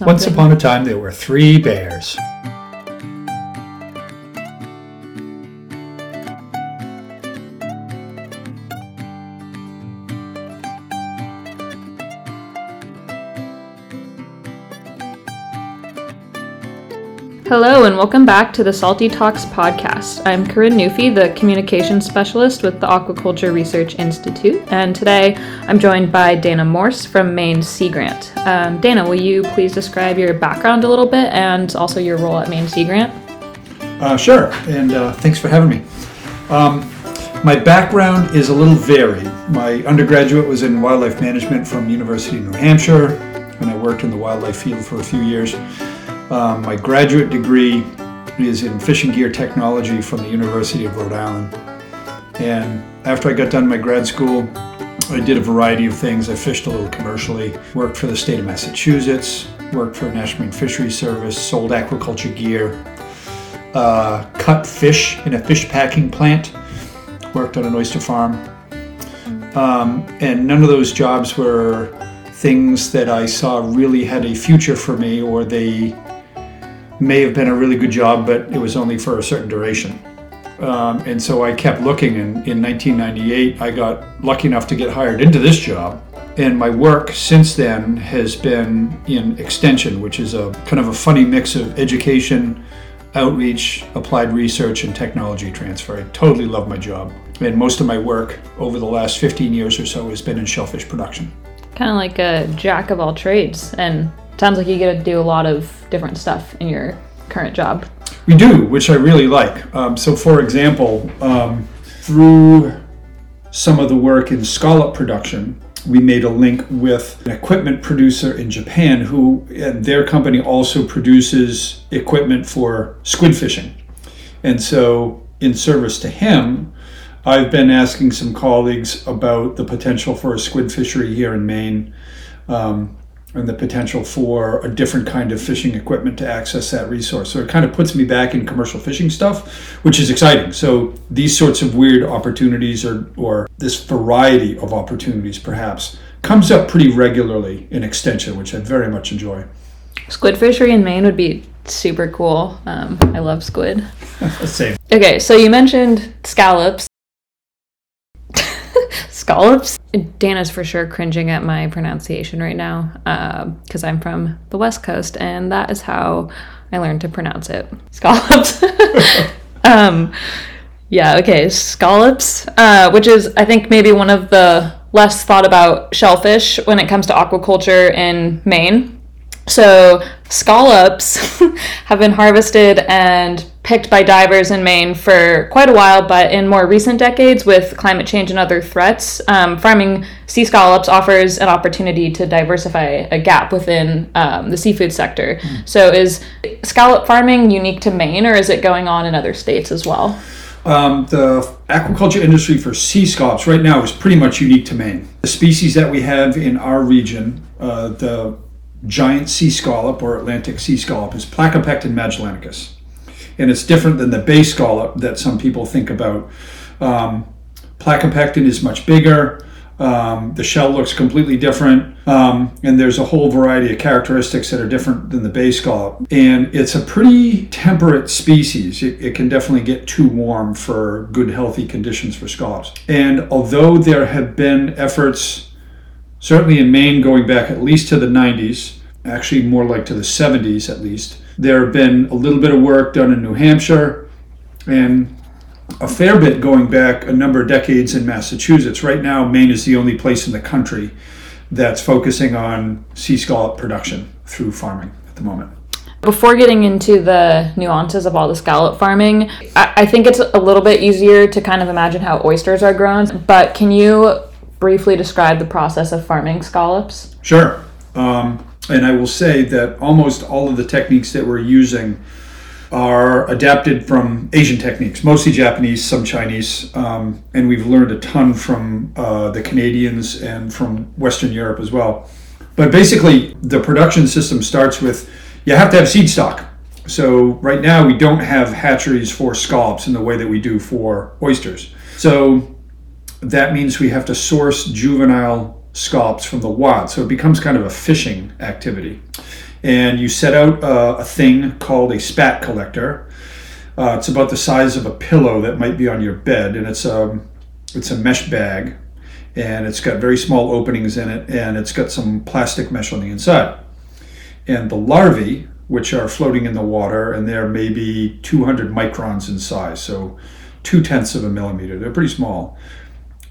Once upon a time, there were three bears. Hello, and welcome back to the Salty Talks podcast. I'm Corinne Newfie, the communications specialist with the Aquaculture Research Institute, and today I'm joined by Dana Morse from Maine Sea Grant. Um, Dana, will you please describe your background a little bit and also your role at Maine Sea Grant? Uh, sure, and uh, thanks for having me. Um, my background is a little varied. My undergraduate was in wildlife management from University of New Hampshire, and I worked in the wildlife field for a few years. Um, my graduate degree is in fishing gear technology from the University of Rhode Island. And after I got done my grad school, I did a variety of things. I fished a little commercially, worked for the state of Massachusetts, worked for the National Marine Fisheries Service, sold aquaculture gear, uh, cut fish in a fish packing plant, worked on an oyster farm. Um, and none of those jobs were things that I saw really had a future for me or they may have been a really good job, but it was only for a certain duration. Um, and so I kept looking, and in 1998, I got lucky enough to get hired into this job. And my work since then has been in extension, which is a kind of a funny mix of education, outreach, applied research, and technology transfer. I totally love my job. And most of my work over the last 15 years or so has been in shellfish production. Kind of like a jack of all trades, and sounds like you get to do a lot of different stuff in your current job. We do, which I really like. Um, so, for example, um, through some of the work in scallop production, we made a link with an equipment producer in Japan who, and their company also produces equipment for squid fishing. And so, in service to him, I've been asking some colleagues about the potential for a squid fishery here in Maine. Um, and the potential for a different kind of fishing equipment to access that resource. So it kind of puts me back in commercial fishing stuff, which is exciting. So these sorts of weird opportunities or, or this variety of opportunities perhaps comes up pretty regularly in extension, which I very much enjoy. Squid fishery in Maine would be super cool. Um, I love squid. Same. Okay, so you mentioned scallops scallops. Dana's for sure cringing at my pronunciation right now because uh, I'm from the West Coast, and that is how I learned to pronounce it. Scallops. um, yeah, okay, scallops, uh, which is, I think, maybe one of the less thought about shellfish when it comes to aquaculture in Maine. So, scallops have been harvested and picked by divers in Maine for quite a while, but in more recent decades, with climate change and other threats, um, farming sea scallops offers an opportunity to diversify a gap within um, the seafood sector. Mm. So, is scallop farming unique to Maine, or is it going on in other states as well? Um, the aquaculture industry for sea scallops right now is pretty much unique to Maine. The species that we have in our region, uh, the giant sea scallop or Atlantic sea scallop, is Placopecten magellanicus and it's different than the bay scallop that some people think about. Um, Placopecten is much bigger. Um, the shell looks completely different, um, and there's a whole variety of characteristics that are different than the bay scallop. And it's a pretty temperate species. It, it, can definitely get too warm for good, healthy conditions for scallops. And although there have been efforts, certainly in Maine, going back at least to the 90s, actually more like to the 70s at least, there have been a little bit of work done in New Hampshire and a fair bit going back a number of decades in Massachusetts. Right now, Maine is the only place in the country that's focusing on sea scallop production through farming at the moment. Before getting into the nuances of all the scallop farming, I, think it's a little bit easier to kind of imagine how oysters are grown. But can you briefly describe the process of farming scallops? Sure. Um, and I will say that almost all of the techniques that we're using are adapted from Asian techniques, mostly Japanese, some Chinese, um, and we've learned a ton from uh, the Canadians and from Western Europe as well. But basically, the production system starts with you have to have seed stock. So right now, we don't have hatcheries for scallops in the way that we do for oysters. So that means we have to source juvenile scallops from the wild. So it becomes kind of a fishing activity. and you set out uh, a thing called a spat collector. Uh, it's about the size of a pillow that might be on your bed, and it's a it's a mesh bag, and it's got very small openings in it, and it's got some plastic mesh on the inside. And the larvae, which are floating in the water, and they're maybe 200 microns in size, so two tenths of a millimeter. They're pretty small.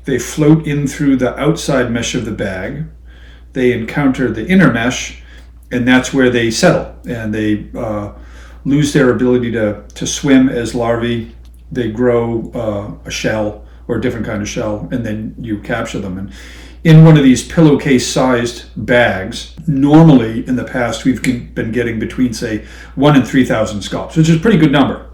They float in through the outside mesh of the bag. They encounter the inner mesh, and that's where they settle and they uh, lose their ability to, to swim as larvae. They grow uh, a shell or a different kind of shell, and then you capture them. And in one of these pillowcase sized bags, normally in the past we've been getting between, say, one and 3,000 scallops, which is a pretty good number.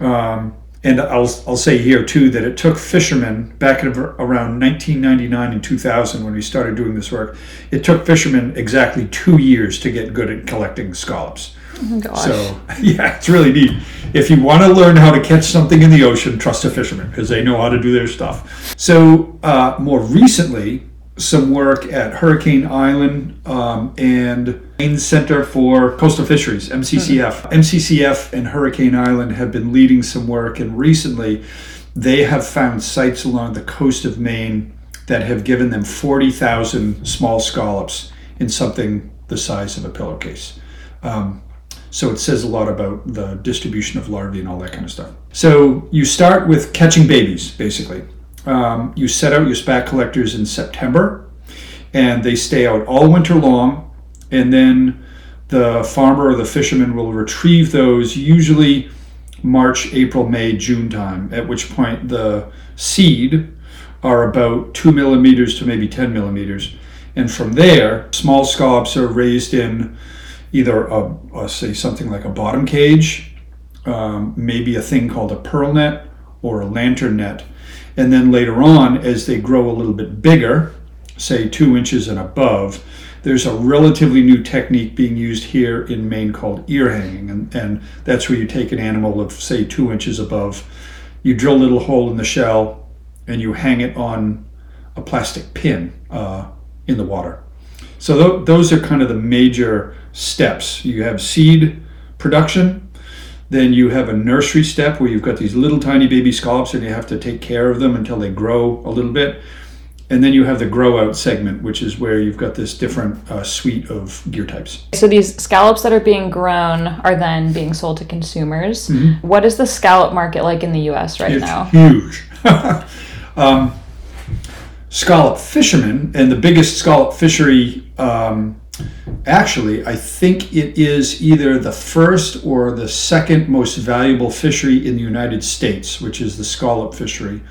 Um, and I'll, I'll say here too that it took fishermen back in around 1999 and 2000 when we started doing this work, it took fishermen exactly two years to get good at collecting scallops. Oh gosh. So, yeah, it's really neat. If you want to learn how to catch something in the ocean, trust a fisherman because they know how to do their stuff. So, uh, more recently, some work at Hurricane Island um, and Maine Center for Coastal Fisheries, MCCF. Mm-hmm. MCCF and Hurricane Island have been leading some work, and recently they have found sites along the coast of Maine that have given them 40,000 small scallops in something the size of a pillowcase. Um, so it says a lot about the distribution of larvae and all that kind of stuff. So you start with catching babies, basically. Um, you set out your spat collectors in September, and they stay out all winter long, and then the farmer or the fisherman will retrieve those usually March, April, May, June time, at which point the seed are about two millimeters to maybe 10 millimeters. And from there, small scallops are raised in either a, a say something like a bottom cage, um, maybe a thing called a pearl net or a lantern net. And then later on, as they grow a little bit bigger, say two inches and above, there's a relatively new technique being used here in Maine called ear hanging. And, and that's where you take an animal of, say, two inches above, you drill a little hole in the shell, and you hang it on a plastic pin uh, in the water. So th- those are kind of the major steps. You have seed production, then you have a nursery step where you've got these little tiny baby scallops and you have to take care of them until they grow a little bit. And then you have the grow out segment, which is where you've got this different uh, suite of gear types. So these scallops that are being grown are then being sold to consumers. Mm-hmm. What is the scallop market like in the U.S. right it's now? Huge. um, scallop fishermen, and the biggest scallop fishery um, Actually, I think it is either the first or the second most valuable fishery in the United States, which is the scallop fishery.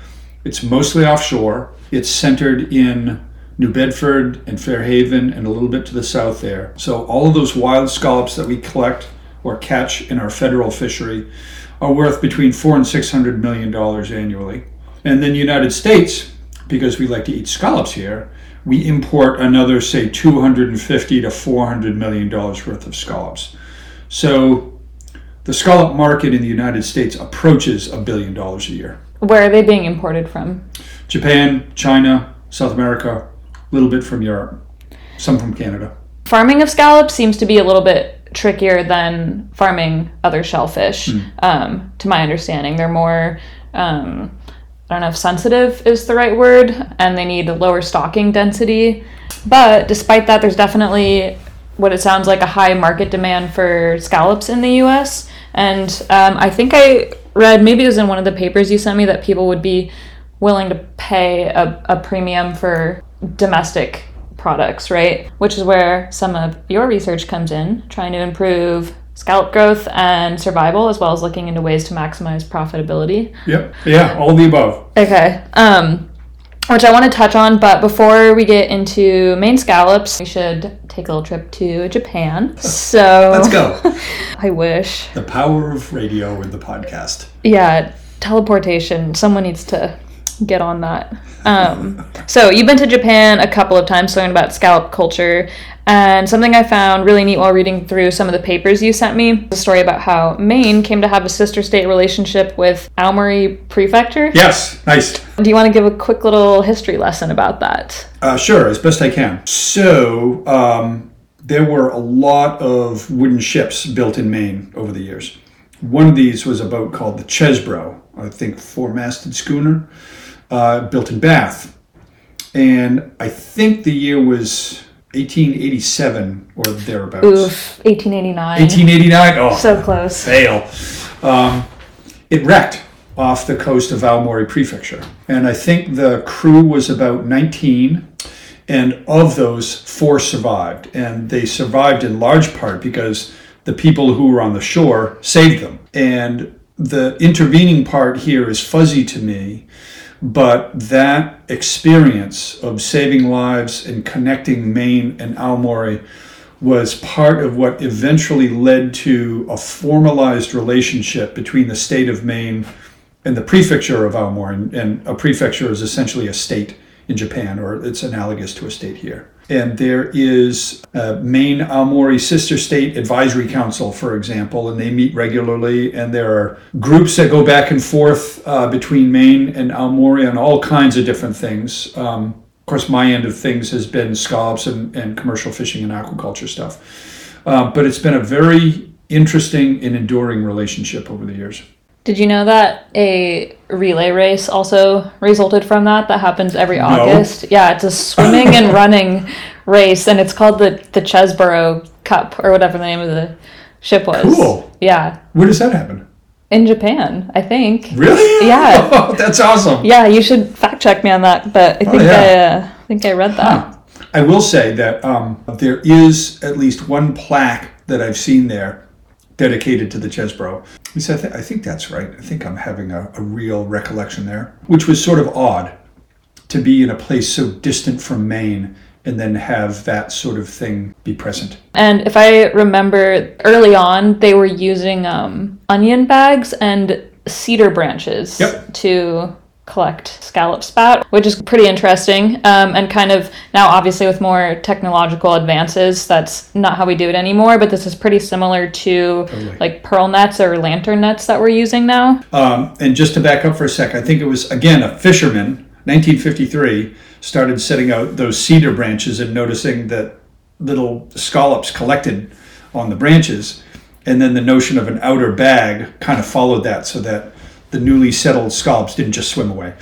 It's mostly offshore. It's centered in New Bedford and Fairhaven and a little bit to the south there. So all of those wild scallops that we collect or catch in our federal fishery are worth between four and six hundred million dollars annually. And then the United States, because we like to eat scallops here, we import another, say, 250 to 400 million dollars worth of scallops. So the scallop market in the United States approaches a billion dollars a year. Where are they being imported from? Japan, China, South America, a little bit from Europe, some from Canada. Farming of scallops seems to be a little bit trickier than farming other shellfish, mm. um, to my understanding. They're more um, I don't know if sensitive is the right word, and they need lower stocking density. But despite that, there's definitely what it sounds like a high market demand for scallops in the US. And um, I think I read, maybe it was in one of the papers you sent me, that people would be willing to pay a, a premium for domestic products, right? Which is where some of your research comes in, trying to improve scallop growth and survival, as well as looking into ways to maximize profitability. Yep. Yeah, all the above. Okay. Um, which I want to touch on, but before we get into Maine scallops, we should take a little trip to Japan. So let's go. I wish. The power of radio and the podcast. Yeah, teleportation. Someone needs to get on that. Um, so you've been to Japan a couple of times, learning about scallop culture, and something I found really neat while reading through some of the papers you sent me, the story about how Maine came to have a sister state relationship with Aomori Prefecture. Yes, nice. Do you want to give a quick little history lesson about that? Uh, sure, as best I can. So, um, there were a lot of wooden ships built in Maine over the years. One of these was a boat called the Chesbro, I think four masted schooner, uh, built in Bath. And I think the year was 1887 or thereabouts. Oof, 1889. 1889? Oh, So close. fail. Um, it wrecked off the coast of Aomori Prefecture. And I think the crew was about 19, and of those, four survived. And they survived in large part because the people who were on the shore saved them. And the intervening part here is fuzzy to me, but that experience of saving lives and connecting Maine and Aomori was part of what eventually led to a formalized relationship between the state of Maine and the prefecture of Aomori. And, and a prefecture is essentially a state in Japan, or it's analogous to a state here. And there is a Maine Aomori Sister State Advisory Council, for example, and they meet regularly. And there are groups that go back and forth uh, between Maine and Aomori on all kinds of different things. Um, of course, my end of things has been scallops and, and commercial fishing and aquaculture stuff. Uh, but it's been a very interesting and enduring relationship over the years. Did you know that a relay race also resulted from that? That happens every August. Yeah, it's a swimming and running race, and it's called the the Cheseborough Cup or whatever the name of the ship was. Cool. Yeah, Where does that happen? in Japan, I think. Really? Yeah. That's awesome. Yeah, you should fact check me on that, but I think yeah. I uh, I think I read that. I will say that um, there is at least one plaque that I've seen there dedicated to the Chesbro. I, th- I think that's right. I think I'm having a, a real recollection there, which was sort of odd to be in a place so distant from Maine and then have that sort of thing be present. And if I remember early on, they were using um, onion bags and cedar branches Yep. to collect scallop spat, which is pretty interesting. Um, and kind of now, obviously, with more technological advances, that's not how we do it anymore. But this is pretty similar to Totally. like pearl nets or lantern nets that we're using now. Um, and just to back up for a sec, I think it was again a fisherman, 1953, started setting out those cedar branches and noticing that little scallops collected on the branches, and then the notion of an outer bag kind of followed that, so that the newly settled scallops didn't just swim away.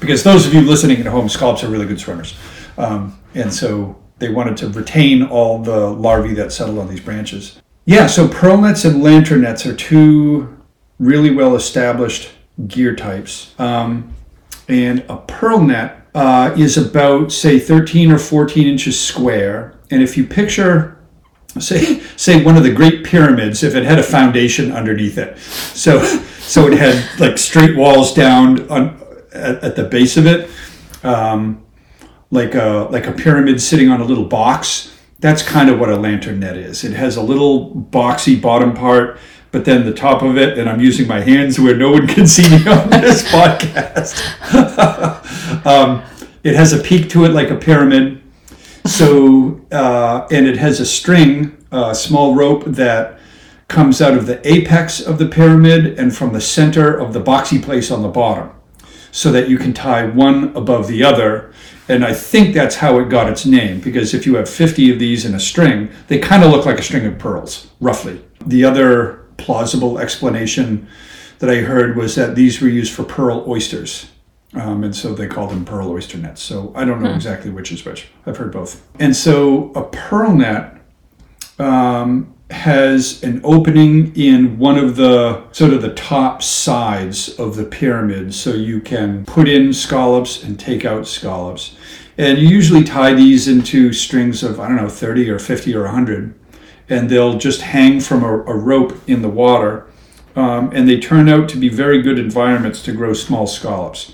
Because those of you listening at home, scallops are really good swimmers, um, and so they wanted to retain all the larvae that settled on these branches. Yeah, so pearl nets and lantern nets are two really well established gear types. Um, and a pearl net uh, is about, say, 13 or 14 inches square. And if you picture, say, say one of the Great Pyramids, if it had a foundation underneath it, so so it had like straight walls down on, at, at the base of it, um, like a like a pyramid sitting on a little box. That's kind of what a lantern net is. It has a little boxy bottom part, but then the top of it, and I'm using my hands where no one can see me on this podcast. um, it has a peak to it like a pyramid. So, uh, and it has a string, a small rope that comes out of the apex of the pyramid and from the center of the boxy place on the bottom so that you can tie one above the other. And I think that's how it got its name because if you have 50 of these in a string, they kind of look like a string of pearls, roughly. The other plausible explanation that I heard was that these were used for pearl oysters. Um, and so they called them pearl oyster nets. So I don't know exactly which is which. I've heard both. And so a pearl net um, has an opening in one of the sort of the top sides of the pyramid so you can put in scallops and take out scallops and you usually tie these into strings of i don't know 30 or 50 or 100 and they'll just hang from a, a rope in the water um, and they turn out to be very good environments to grow small scallops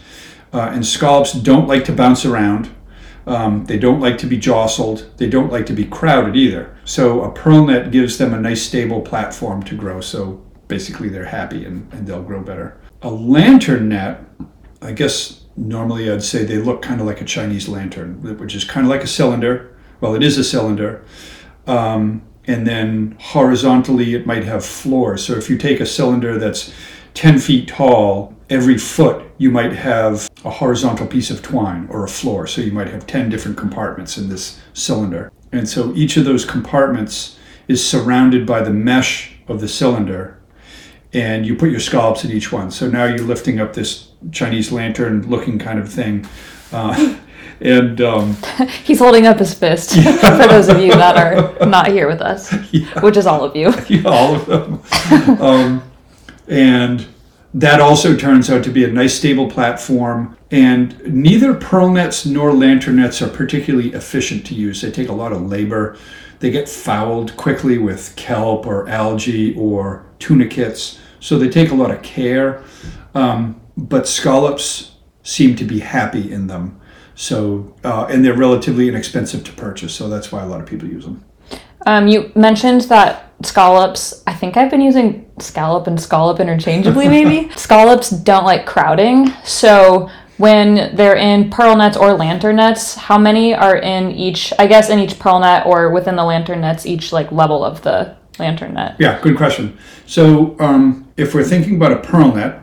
uh, and scallops don't like to bounce around um, they don't like to be jostled. They don't like to be crowded either. So a pearl net gives them a nice stable platform to grow. So basically they're happy and, and they'll grow better. A lantern net, I guess normally I'd say they look kind of like a Chinese lantern, which is kind of like a cylinder. Well, it is a cylinder. Um, and then horizontally it might have floors. So if you take a cylinder that's 10 feet tall, every foot you might have a horizontal piece of twine or a floor. So you might have 10 different compartments in this cylinder. And so each of those compartments is surrounded by the mesh of the cylinder. And you put your scallops in each one. So now you're lifting up this Chinese lantern looking kind of thing. Uh, and um, He's holding up his fist for those of you that are not here with us, which is all of you. yeah, all of them. um, and that also turns out to be a nice stable platform. And neither pearl nets nor lantern nets are particularly efficient to use. They take a lot of labor. They get fouled quickly with kelp or algae or tunicates. So they take a lot of care. Um, but scallops seem to be happy in them. So, uh, and they're relatively inexpensive to purchase. So that's why a lot of people use them. Um, you mentioned that scallops, I think I've been using scallop and scallop interchangeably, maybe. scallops don't like crowding. So when they're in pearl nets or lantern nets, how many are in each, I guess, in each pearl net or within the lantern nets, each like level of the lantern net? Yeah, good question. So, um, if we're thinking about a pearl net,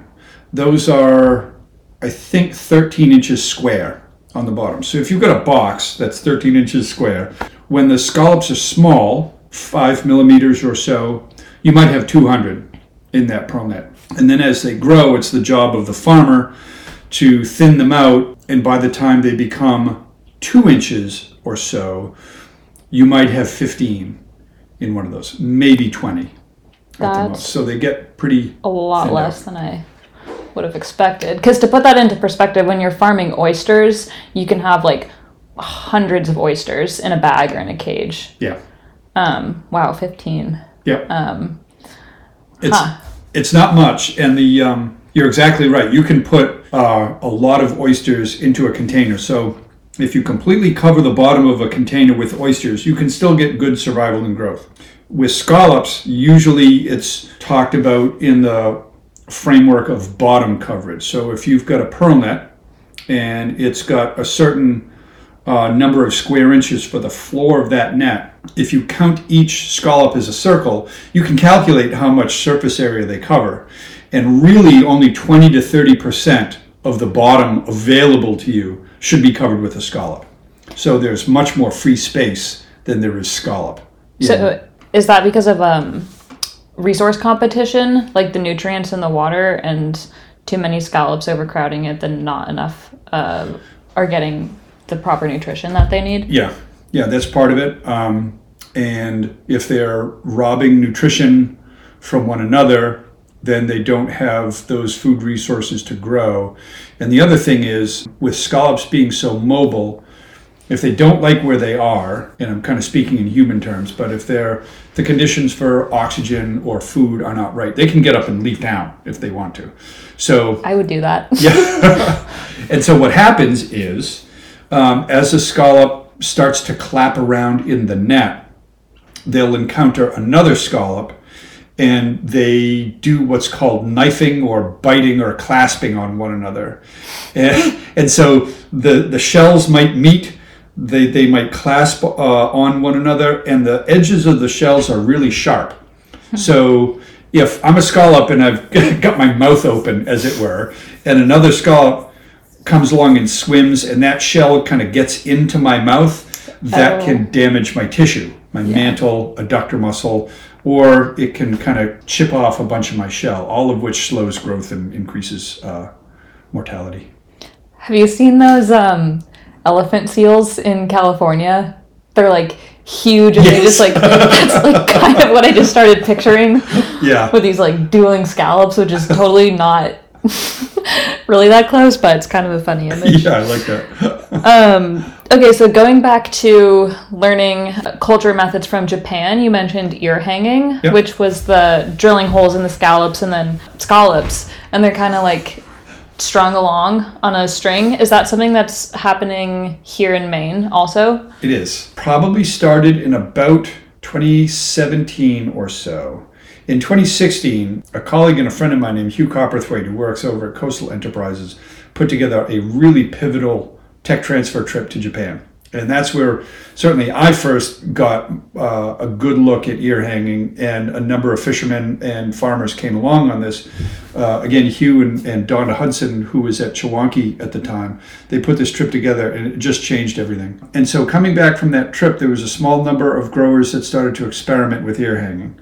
those are, I think, 13 inches square on the bottom. So, if you've got a box that's 13 inches square, when the scallops are small, five millimeters or so, you might have 200 in that pearl net. And then as they grow, it's the job of the farmer to thin them out. And by the time they become two inches or so, you might have 15 in one of those, maybe 20 at the That's most. So they get pretty. a lot less than I would have expected. Because to put that into perspective, when you're farming oysters, you can have like hundreds of oysters in a bag or in a cage. Yeah. Um, wow, 15. Yeah. Um, It's Huh. it's not much, and the um, you're exactly right. You can put uh, a lot of oysters into a container. So if you completely cover the bottom of a container with oysters, you can still get good survival and growth. With scallops, usually it's talked about in the framework of bottom coverage. So if you've got a pearl net and it's got a certain uh, number of square inches for the floor of that net. If you count each scallop as a circle, you can calculate how much surface area they cover. And really, only 20 to 30 percent of the bottom available to you should be covered with a scallop. So there's much more free space than there is scallop. So is that because of um, resource competition, like the nutrients in the water, and too many scallops overcrowding it, then not enough uh, are getting the proper nutrition that they need? Yeah, yeah, that's part of it. Um, and if they're robbing nutrition from one another, then they don't have those food resources to grow. And the other thing is, with scallops being so mobile, if they don't like where they are, and I'm kind of speaking in human terms, but if they're the conditions for oxygen or food are not right, they can get up and leave town if they want to. So I would do that. yeah. and so what happens is, um, as the scallop starts to clap around in the net, they'll encounter another scallop and they do what's called knifing or biting or clasping on one another. And, and so the, the shells might meet, they, they might clasp uh, on one another, and the edges of the shells are really sharp. So if I'm a scallop and I've got my mouth open, as it were, and another scallop comes along and swims, and that shell kind of gets into my mouth, that Oh. can damage my tissue, my mantle, adductor muscle, or it can kind of chip off a bunch of my shell, all of which slows growth and increases uh, mortality. Have you seen those um, elephant seals in California? They're like huge and they Yes. just like that's like kind of what I just started picturing Yeah. with these like dueling scallops, which is totally not really that close, but it's kind of a funny image. Yeah, I like that. Um, okay, so going back to learning culture methods from Japan, you mentioned ear hanging, Yep. which was the drilling holes in the scallops and then scallops, and they're kind of like strung along on a string. Is that something that's happening here in Maine also? It is. Probably started in about 2017 or so. In 2016, a colleague and a friend of mine named Hugh Cowperthwaite, who works over at Coastal Enterprises, put together a really pivotal tech transfer trip to Japan. And that's where certainly I first got uh, a good look at ear hanging, and a number of fishermen and farmers came along on this. Uh, again, Hugh and, and Donna Hudson, who was at Chewonki at the time, they put this trip together and it just changed everything. And so, coming back from that trip, there was a small number of growers that started to experiment with ear hanging.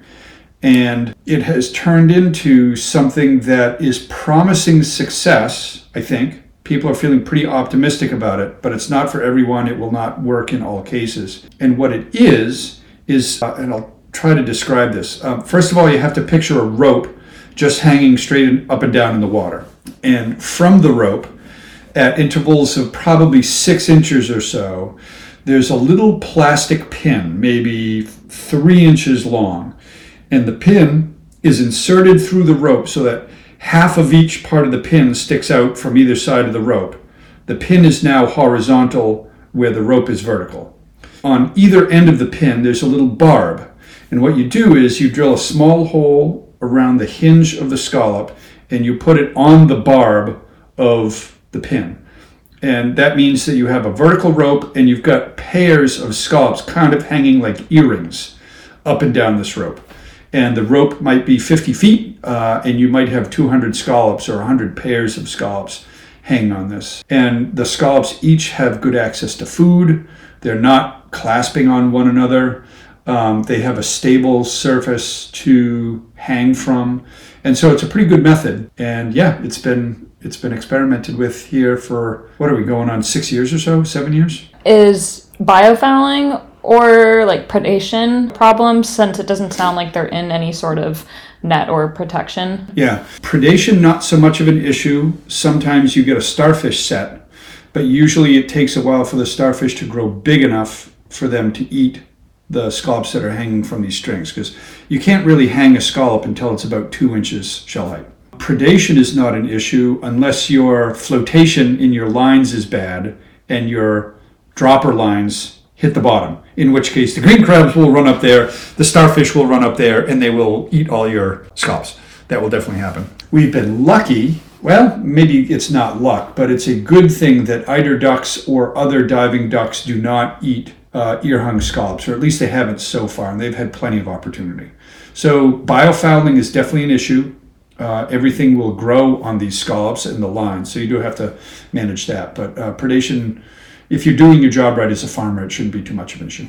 And it has turned into something that is promising success, I think. People are feeling pretty optimistic about it, but it's not for everyone. It will not work in all cases. And what it is, is, uh, and I'll try to describe this. Um, first of all, you have to picture a rope just hanging straight up and down in the water. And from the rope, at intervals of probably six inches or so, there's a little plastic pin, maybe three inches long and the pin is inserted through the rope so that half of each part of the pin sticks out from either side of the rope. The pin is now horizontal where the rope is vertical. On either end of the pin, there's a little barb. And what you do is you drill a small hole around the hinge of the scallop and you put it on the barb of the pin. And that means that you have a vertical rope and you've got pairs of scallops kind of hanging like earrings up and down this rope and the rope might be 50 feet, uh, and you might have 200 scallops or 100 pairs of scallops hanging on this. And the scallops each have good access to food. They're not clasping on one another. Um, they have a stable surface to hang from, and so it's a pretty good method. And yeah, it's been it's been experimented with here for what are we going on six years or so, seven years? Is biofouling or like predation problems since it doesn't sound like they're in any sort of net or protection. Yeah, predation not so much of an issue. Sometimes you get a starfish set, but usually it takes a while for the starfish to grow big enough for them to eat the scallops that are hanging from these strings because you can't really hang a scallop until it's about two inches shell height. Predation is not an issue unless your flotation in your lines is bad and your dropper lines hit the bottom, in which case the green crabs will run up there, the starfish will run up there, and they will eat all your scallops. That will definitely happen. We've been lucky. Well, maybe it's not luck, but it's a good thing that eider ducks or other diving ducks do not eat uh, ear hung scallops, or at least they haven't so far, and they've had plenty of opportunity. So, biofouling is definitely an issue. Uh, everything will grow on these scallops and the line, so you do have to manage that. But uh, predation if you're doing your job right as a farmer, it shouldn't be too much of an issue.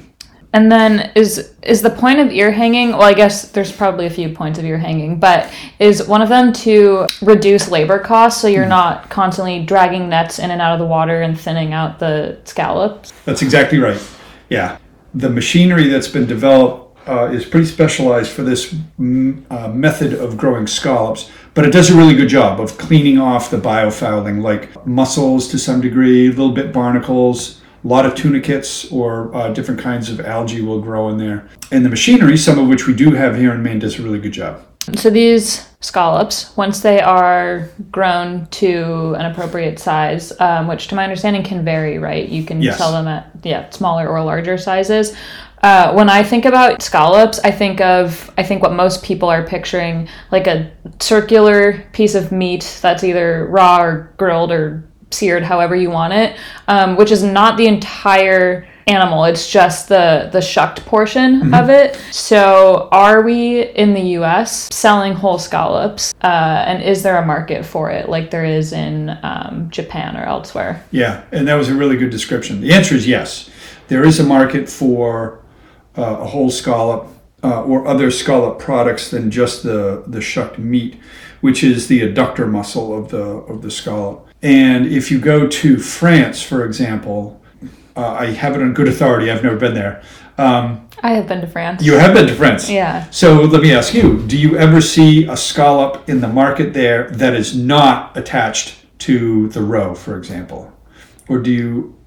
And then is is the point of ear hanging? Well, I guess there's probably a few points of ear hanging, but is one of them to reduce labor costs so you're mm not constantly dragging nets in and out of the water and thinning out the scallops? That's exactly right. Yeah, the machinery that's been developed uh, is pretty specialized for this mm, uh, method of growing scallops but it does a really good job of cleaning off the biofouling, like mussels to some degree, a little bit barnacles, a lot of tunicates or uh, different kinds of algae will grow in there. And the machinery, some of which we do have here in Maine, does a really good job. So these scallops, once they are grown to an appropriate size, um, which to my understanding can vary, right? You can yes. sell them at yeah smaller or larger sizes. Uh, when I think about scallops, I think of I think what most people are picturing like a circular piece of meat that's either raw or grilled or seared, however you want it, um, which is not the entire animal. It's just the the shucked portion mm-hmm. of it. So, are we in the U.S. selling whole scallops, uh, and is there a market for it, like there is in um, Japan or elsewhere? Yeah, and that was a really good description. The answer is yes. There is a market for uh, a whole scallop uh, or other scallop products than just the, the shucked meat, which is the adductor muscle of the, of the scallop. And if you go to France, for example, uh, I have it on good authority, I've never been there. Um, I have been to France. You have been to France? Yeah. So let me ask you do you ever see a scallop in the market there that is not attached to the roe, for example? Or do you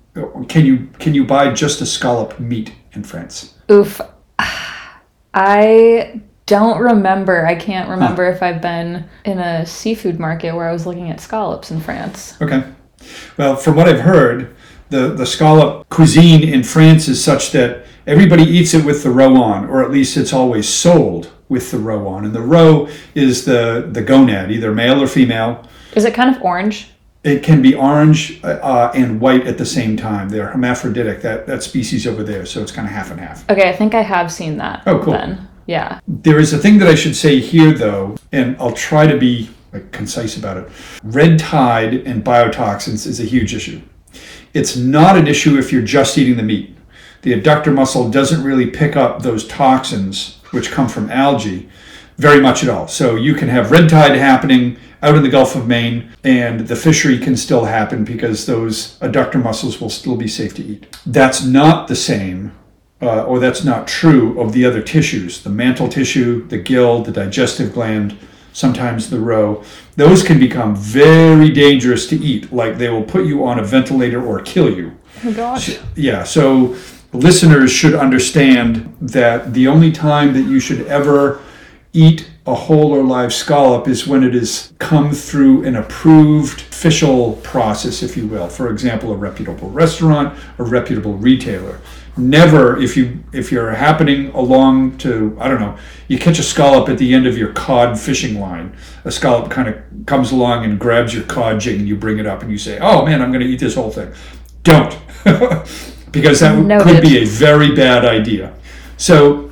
can you can you buy just a scallop meat in France? Oof. I don't remember. I can't remember huh. if I've been in a seafood market where I was looking at scallops in France. Okay. Well, from what I've heard, the, the scallop cuisine in France is such that everybody eats it with the roe on, or at least it's always sold with the roe on. And the roe is the, the gonad, either male or female. Is it kind of orange? It can be orange uh, and white at the same time. They're hermaphroditic, that, that species over there, so it's kind of half and half. Okay, I think I have seen that. Oh, cool. Then. Yeah. There is a thing that I should say here, though, and I'll try to be like, concise about it. Red tide and biotoxins is a huge issue. It's not an issue if you're just eating the meat. The adductor muscle doesn't really pick up those toxins, which come from algae, very much at all. So you can have red tide happening out in the Gulf of Maine, and the fishery can still happen because those adductor muscles will still be safe to eat. That's not the same, uh, or that's not true of the other tissues the mantle tissue, the gill, the digestive gland, sometimes the roe. Those can become very dangerous to eat, like they will put you on a ventilator or kill you. Oh gosh. Yeah, so listeners should understand that the only time that you should ever eat a whole or live scallop is when it has come through an approved official process, if you will. For example, a reputable restaurant, a reputable retailer. Never, if you if you're happening along to I don't know, you catch a scallop at the end of your cod fishing line. A scallop kind of comes along and grabs your cod jig, and you bring it up, and you say, "Oh man, I'm going to eat this whole thing." Don't, because that Noted. could be a very bad idea. So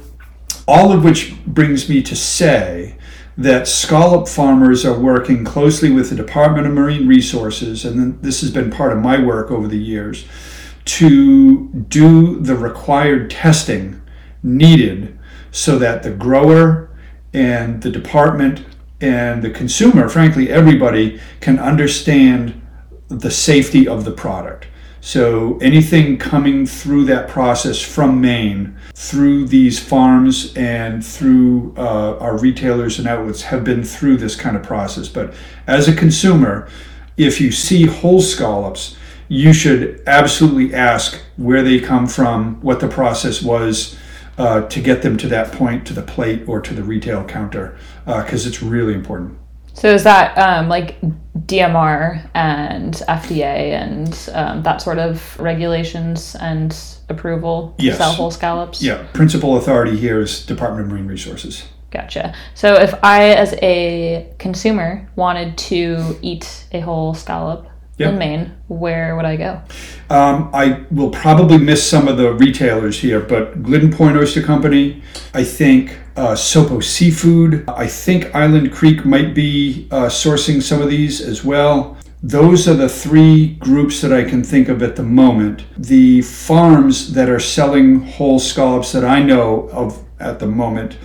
all of which brings me to say that scallop farmers are working closely with the Department of Marine Resources, and this has been part of my work over the years, to do the required testing needed so that the grower and the department and the consumer, frankly, everybody, can understand the safety of the product. So anything coming through that process from Maine, through these farms and through uh, our retailers and outlets have been through this kind of process. But as a consumer, if you see whole scallops, you should absolutely ask where they come from, what the process was uh, to get them to that point, to the plate or to the retail counter, because it's really important. So is that um, like DMR and FDA and um, that sort of regulations and approval to Yes. sell whole scallops? Yeah, principal authority here is Department of Marine Resources. Gotcha. So if I, as a consumer, wanted to eat a whole scallop Yep. in Maine, where would I go? Um, I will probably miss some of the retailers here, but Glidden Point Oyster Company, I think uh, Sopo Seafood, I think Island Creek might be uh, sourcing some of these as well. Those are the three groups that I can think of at the moment. The farms that are selling whole scallops that I know of at the moment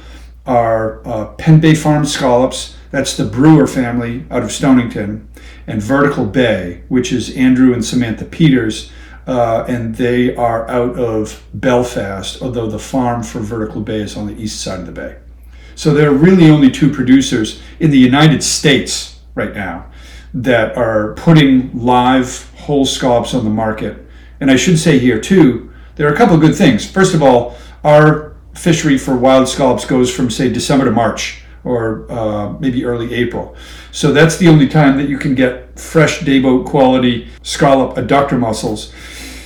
are uh, Penn Bay Farm Scallops, that's the Brewer family out of Stonington, and Vertical Bay, which is Andrew and Samantha Peters, uh, and they are out of Belfast, although the farm for Vertical Bay is on the east side of the bay. So there are really only two producers in the United States right now that are putting live whole scallops on the market. And I should say here too, there are a couple of good things. First of all, our fishery for wild scallops goes from say December to March or uh, maybe early April. So that's the only time that you can get fresh dayboat quality scallop adductor muscles.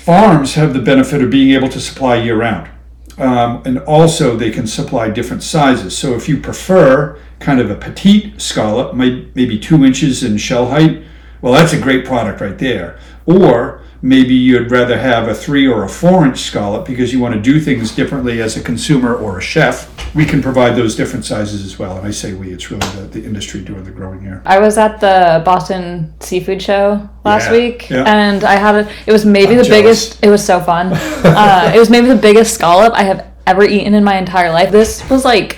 Farms have the benefit of being able to supply year round. Um, and also they can supply different sizes. So if you prefer kind of a petite scallop, maybe two inches in shell height, well, that's a great product right there. Or maybe you'd rather have a three or a four inch scallop because you want to do things differently as a consumer or a chef. We can provide those different sizes as well. And I say we, it's really the, the industry doing the growing here. I was at the Boston Seafood Show last Yeah, week, yeah. and I had a, it was maybe I'm the jealous. biggest. It was so fun. uh, it was maybe the biggest scallop I have ever eaten in my entire life. This was like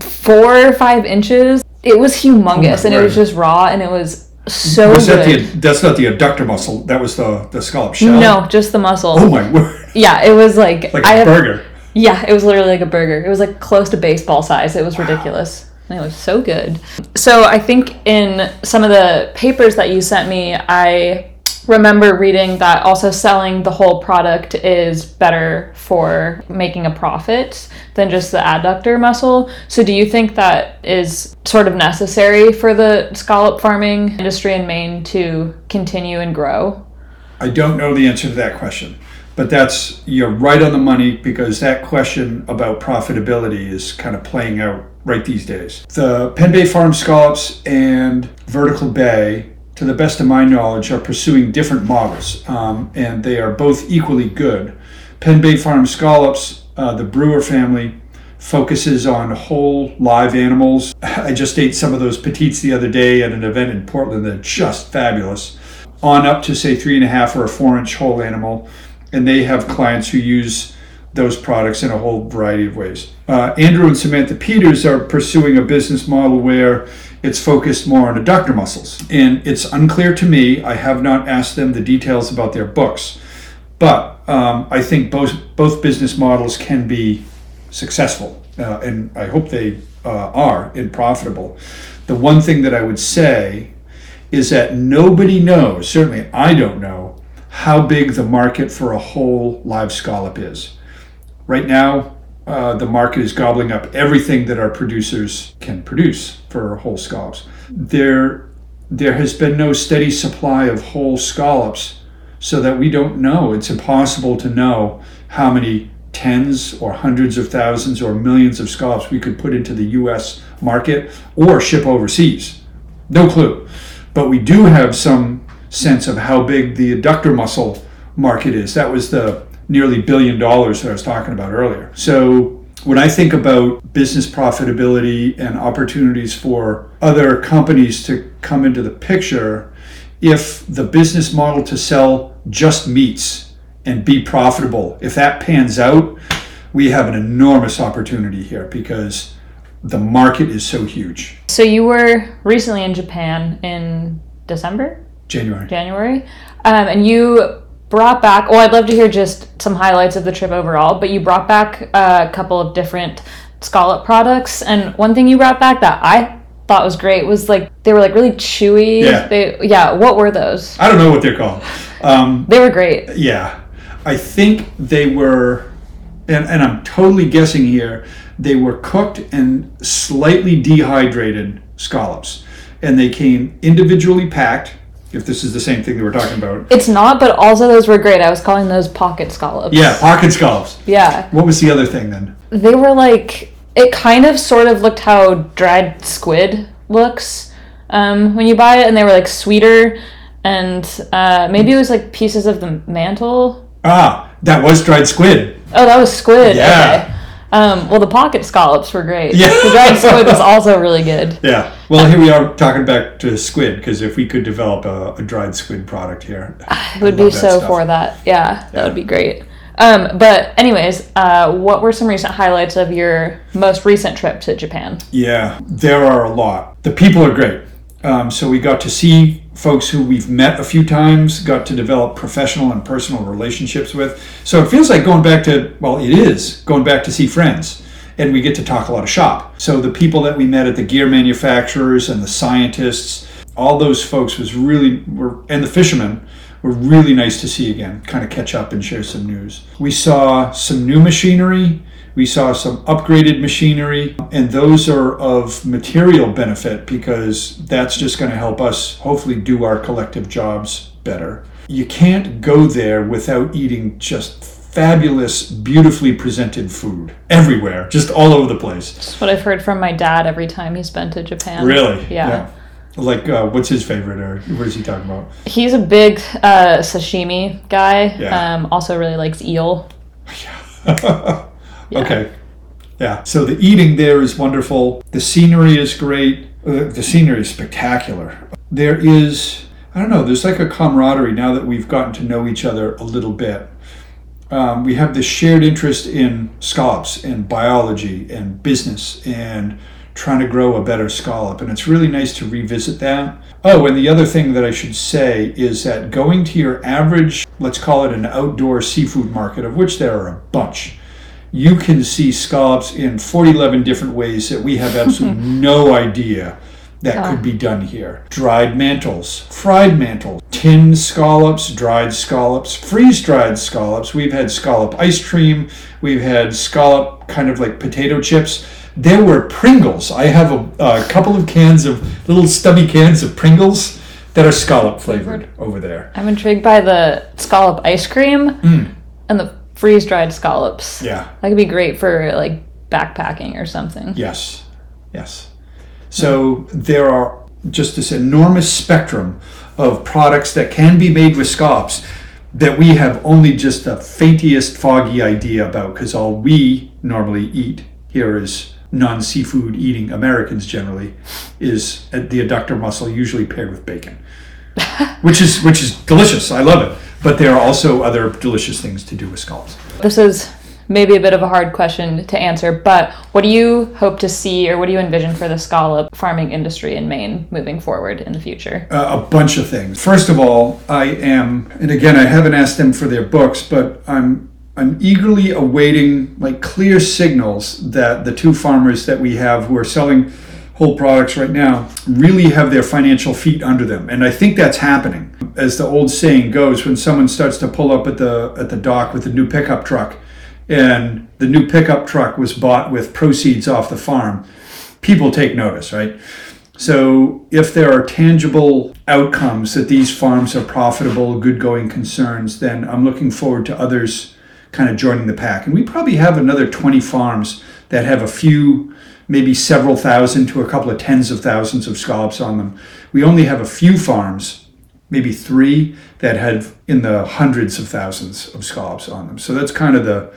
four or five inches. It was humongous, and it was just raw, and it was so Was that good. the, that's not the adductor muscle, that was the, the scallop shell? no, just the muscle. Oh my word. Yeah, it was like, Like I a have, burger. Yeah, it was literally like a burger. It was like close to baseball size. It was ridiculous. And it was so good. So I think in some of the papers that you sent me, I remember reading that also selling the whole product is better for making a profit than just the adductor muscle. So do you think that is sort of necessary for the scallop farming industry in Maine to continue and grow? I don't know the answer to that question, but that's you're right on the money because that question about profitability is kind of playing out right these days. The Penn Bay Farm scallops and Vertical Bay to the best of my knowledge, are pursuing different models, um, and they are both equally good. Penn Bay Farm Scallops, uh, the Brewer family, focuses on whole live animals. I just ate some of those petites the other day at an event in Portland. They're just fabulous. On up to say three and a half or a four inch whole animal, and they have clients who use those products in a whole variety of ways. Uh, Andrew and Samantha Peters are pursuing a business model where it's focused more on adductor muscles. And it's unclear to me, I have not asked them the details about their books, but um, I think both, both business models can be successful, uh, and I hope they uh, are and profitable. The one thing that I would say is that nobody knows, certainly I don't know, how big the market for a whole live scallop is. Right now, uh, the market is gobbling up everything that our producers can produce for whole scallops. There, there has been no steady supply of whole scallops, so that we don't know. It's impossible to know how many tens or hundreds of thousands or millions of scallops we could put into the U.S. market or ship overseas. No clue. But we do have some sense of how big the adductor muscle market is. That was the nearly billion dollars that I was talking about earlier. So when I think about business profitability and opportunities for other companies to come into the picture, if the business model to sell just meats and be profitable, if that pans out, we have an enormous opportunity here because the market is so huge. So you were recently in Japan in December, January. January, um, and you brought back. Oh, I'd love to hear just some highlights of the trip overall. But you brought back a couple of different scallop products, and one thing you brought back that I thought was great was like they were like really chewy. Yeah. They yeah. What were those? I don't know what they're called. Um, They were great. Yeah, I think they were, and, and I'm totally guessing here, they were cooked and slightly dehydrated scallops. And they came individually packed, if this is the same thing that we're talking about. It's not, but also those were great. I was calling those pocket scallops. Yeah, pocket scallops. Yeah. What was the other thing then? They were like it kind of sort of looked how dried squid looks um, when you buy it, and they were like sweeter, and uh, maybe it was like pieces of the mantle. Ah, that was dried squid. Oh, that was squid. Yeah. Okay. Um, well, the pocket scallops were great. Yeah. The dried squid was also really good. Yeah. Well, here we are talking back to squid because if we could develop a, a dried squid product here, I would be so for that. Yeah, that would be great. Um, but anyways, uh, what were some recent highlights of your most recent trip to Japan? Yeah, there are a lot. The people are great. Um, so we got to see folks who we've met a few times, got to develop professional and personal relationships with. So it feels like going back to, well, it is going back to see friends. And we get to talk a lot of shop. So the people that we met at the gear manufacturers and the scientists, all those folks was really, were, and the fishermen were really nice to see again, kind of catch up and share some news. We saw some new machinery. We saw some upgraded machinery, and those are of material benefit because that's just going to help us hopefully do our collective jobs better. You can't go there without eating just fabulous, beautifully presented food everywhere, just all over the place. That's what I've heard from my dad every time he's been to Japan. Really? Yeah. Like, uh, what's his favorite, or what is he talking about? He's a big uh, sashimi guy. Yeah. Um, also really likes eel. Okay. Yeah. So the eating there is wonderful. The scenery is great. Uh, the scenery is spectacular. There is, I don't know, there's like a camaraderie now that we've gotten to know each other a little bit. Um, we have this shared interest in scallops and biology and business and trying to grow a better scallop. And it's really nice to revisit that. Oh, and the other thing that I should say is that going to your average, let's call it an outdoor seafood market, of which there are a bunch, you can see scallops in 411 different ways that we have absolutely no idea that could be done here. Dried mantles, fried mantles, tinned scallops, dried scallops, freeze dried scallops. We've had scallop ice cream, we've had scallop kind of like potato chips. There were Pringles. I have a, a couple of cans of little stubby cans of Pringles that are scallop flavored over there. I'm intrigued by the scallop ice cream Mm. and the freeze dried scallops. Yeah. That could be great for like backpacking or something. Yes, yes. So there are just this enormous spectrum of products that can be made with scallops that we have only just the faintest foggy idea about because all we normally eat here is non-seafood eating Americans generally is the adductor muscle usually paired with bacon which is which is delicious I love it but there are also other delicious things to do with scallops This is maybe a bit of a hard question to answer, but what do you hope to see or what do you envision for the scallop farming industry in Maine moving forward in the future? uh, a bunch of things. First of all, I am, and again, I haven't asked them for their books, but I'm I'm eagerly awaiting like clear signals that the two farmers that we have who are selling whole products right now really have their financial feet under them, and I think that's happening. As the old saying goes, when someone starts to pull up at the at the dock with a new pickup truck, and the new pickup truck was bought with proceeds off the farm, people take notice, right? So, if there are tangible outcomes that these farms are profitable, good going concerns, then I'm looking forward to others kind of joining the pack. And we probably have another 20 farms that have a few, maybe several thousand to a couple of tens of thousands of scallops on them. We only have a few farms, maybe three, that have in the hundreds of thousands of scallops on them. So, that's kind of the,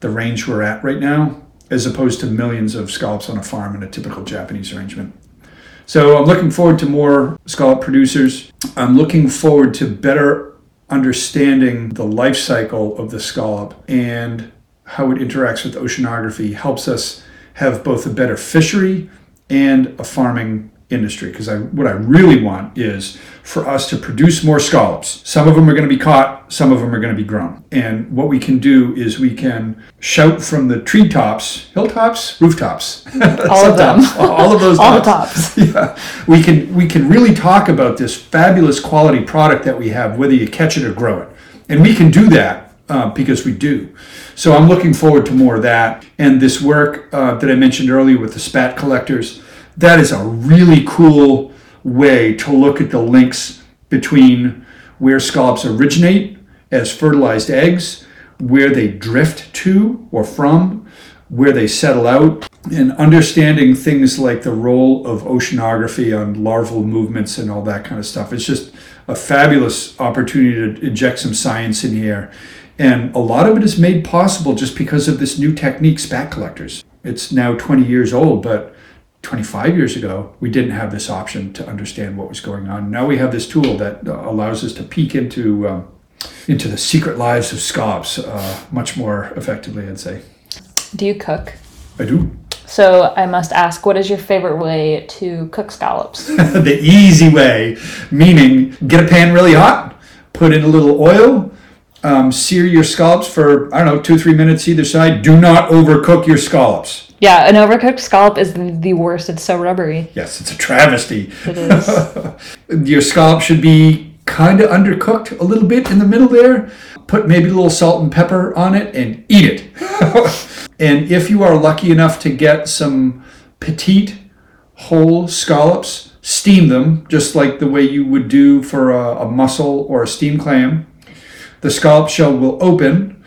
the range we're at right now, as opposed to millions of scallops on a farm in a typical Japanese arrangement. So I'm looking forward to more scallop producers. I'm looking forward to better understanding the life cycle of the scallop and how it interacts with oceanography helps us have both a better fishery and a farming industry because I what I really want is for us to produce more scallops. Some of them are going to be caught, some of them are going to be grown. And what we can do is we can shout from the treetops, hilltops, rooftops, All of them. All of those All the tops. tops. yeah, we can we can really talk about this fabulous quality product that we have, whether you catch it or grow it, and we can do that uh, because we do. So I'm looking forward to more of that, and this work uh, that I mentioned earlier with the spat collectors. That is a really cool way to look at the links between where scallops originate as fertilized eggs, where they drift to or from, where they settle out, and understanding things like the role of oceanography on larval movements and all that kind of stuff. It's just a fabulous opportunity to inject some science in here. And a lot of it is made possible just because of this new technique, spat collectors. It's now 20 years old, but 25 years ago, we didn't have this option to understand what was going on. Now we have this tool that uh, allows us to peek into um, into the secret lives of scallops uh, much more effectively, I'd say. Do you cook? I do. So I must ask, what is your favorite way to cook scallops? the easy way, meaning get a pan really hot, put in a little oil, um, sear your scallops for, I don't know, two, three minutes either side. Do not overcook your scallops. Yeah, an overcooked scallop is the, worst. It's so rubbery. Yes, it's a travesty. It is. your scallop should be kind of undercooked a little bit in the middle there. Put maybe a little salt and pepper on it and eat it. and if you are lucky enough to get some petite whole scallops, steam them just like the way you would do for a, a mussel or a steam clam. The scallop shell will open.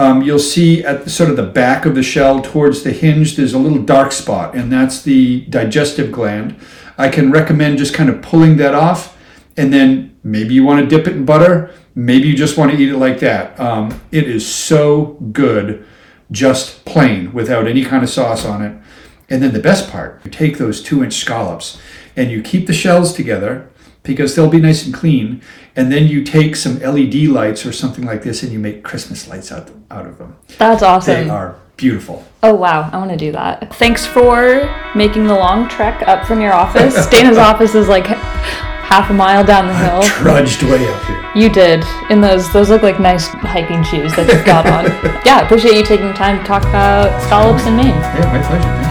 Um, you'll see at the, sort of the back of the shell towards the hinge, there's a little dark spot, and that's the digestive gland. I can recommend just kind of pulling that off, and then maybe you want to dip it in butter, maybe you just want to eat it like that. Um, it is so good, just plain, without any kind of sauce on it. And then the best part, you take those two inch scallops and you keep the shells together because they'll be nice and clean. And then you take some LED lights or something like this and you make Christmas lights out, out of them. That's awesome. They are beautiful. Oh wow, I want to do that. Thanks for making the long trek up from your office. Dana's office is like half a mile down the hill. Trudged way up here. You did. In those those look like nice hiking shoes that you've got on. Yeah, appreciate you taking the time to talk about scallops in Maine. Yeah, my pleasure.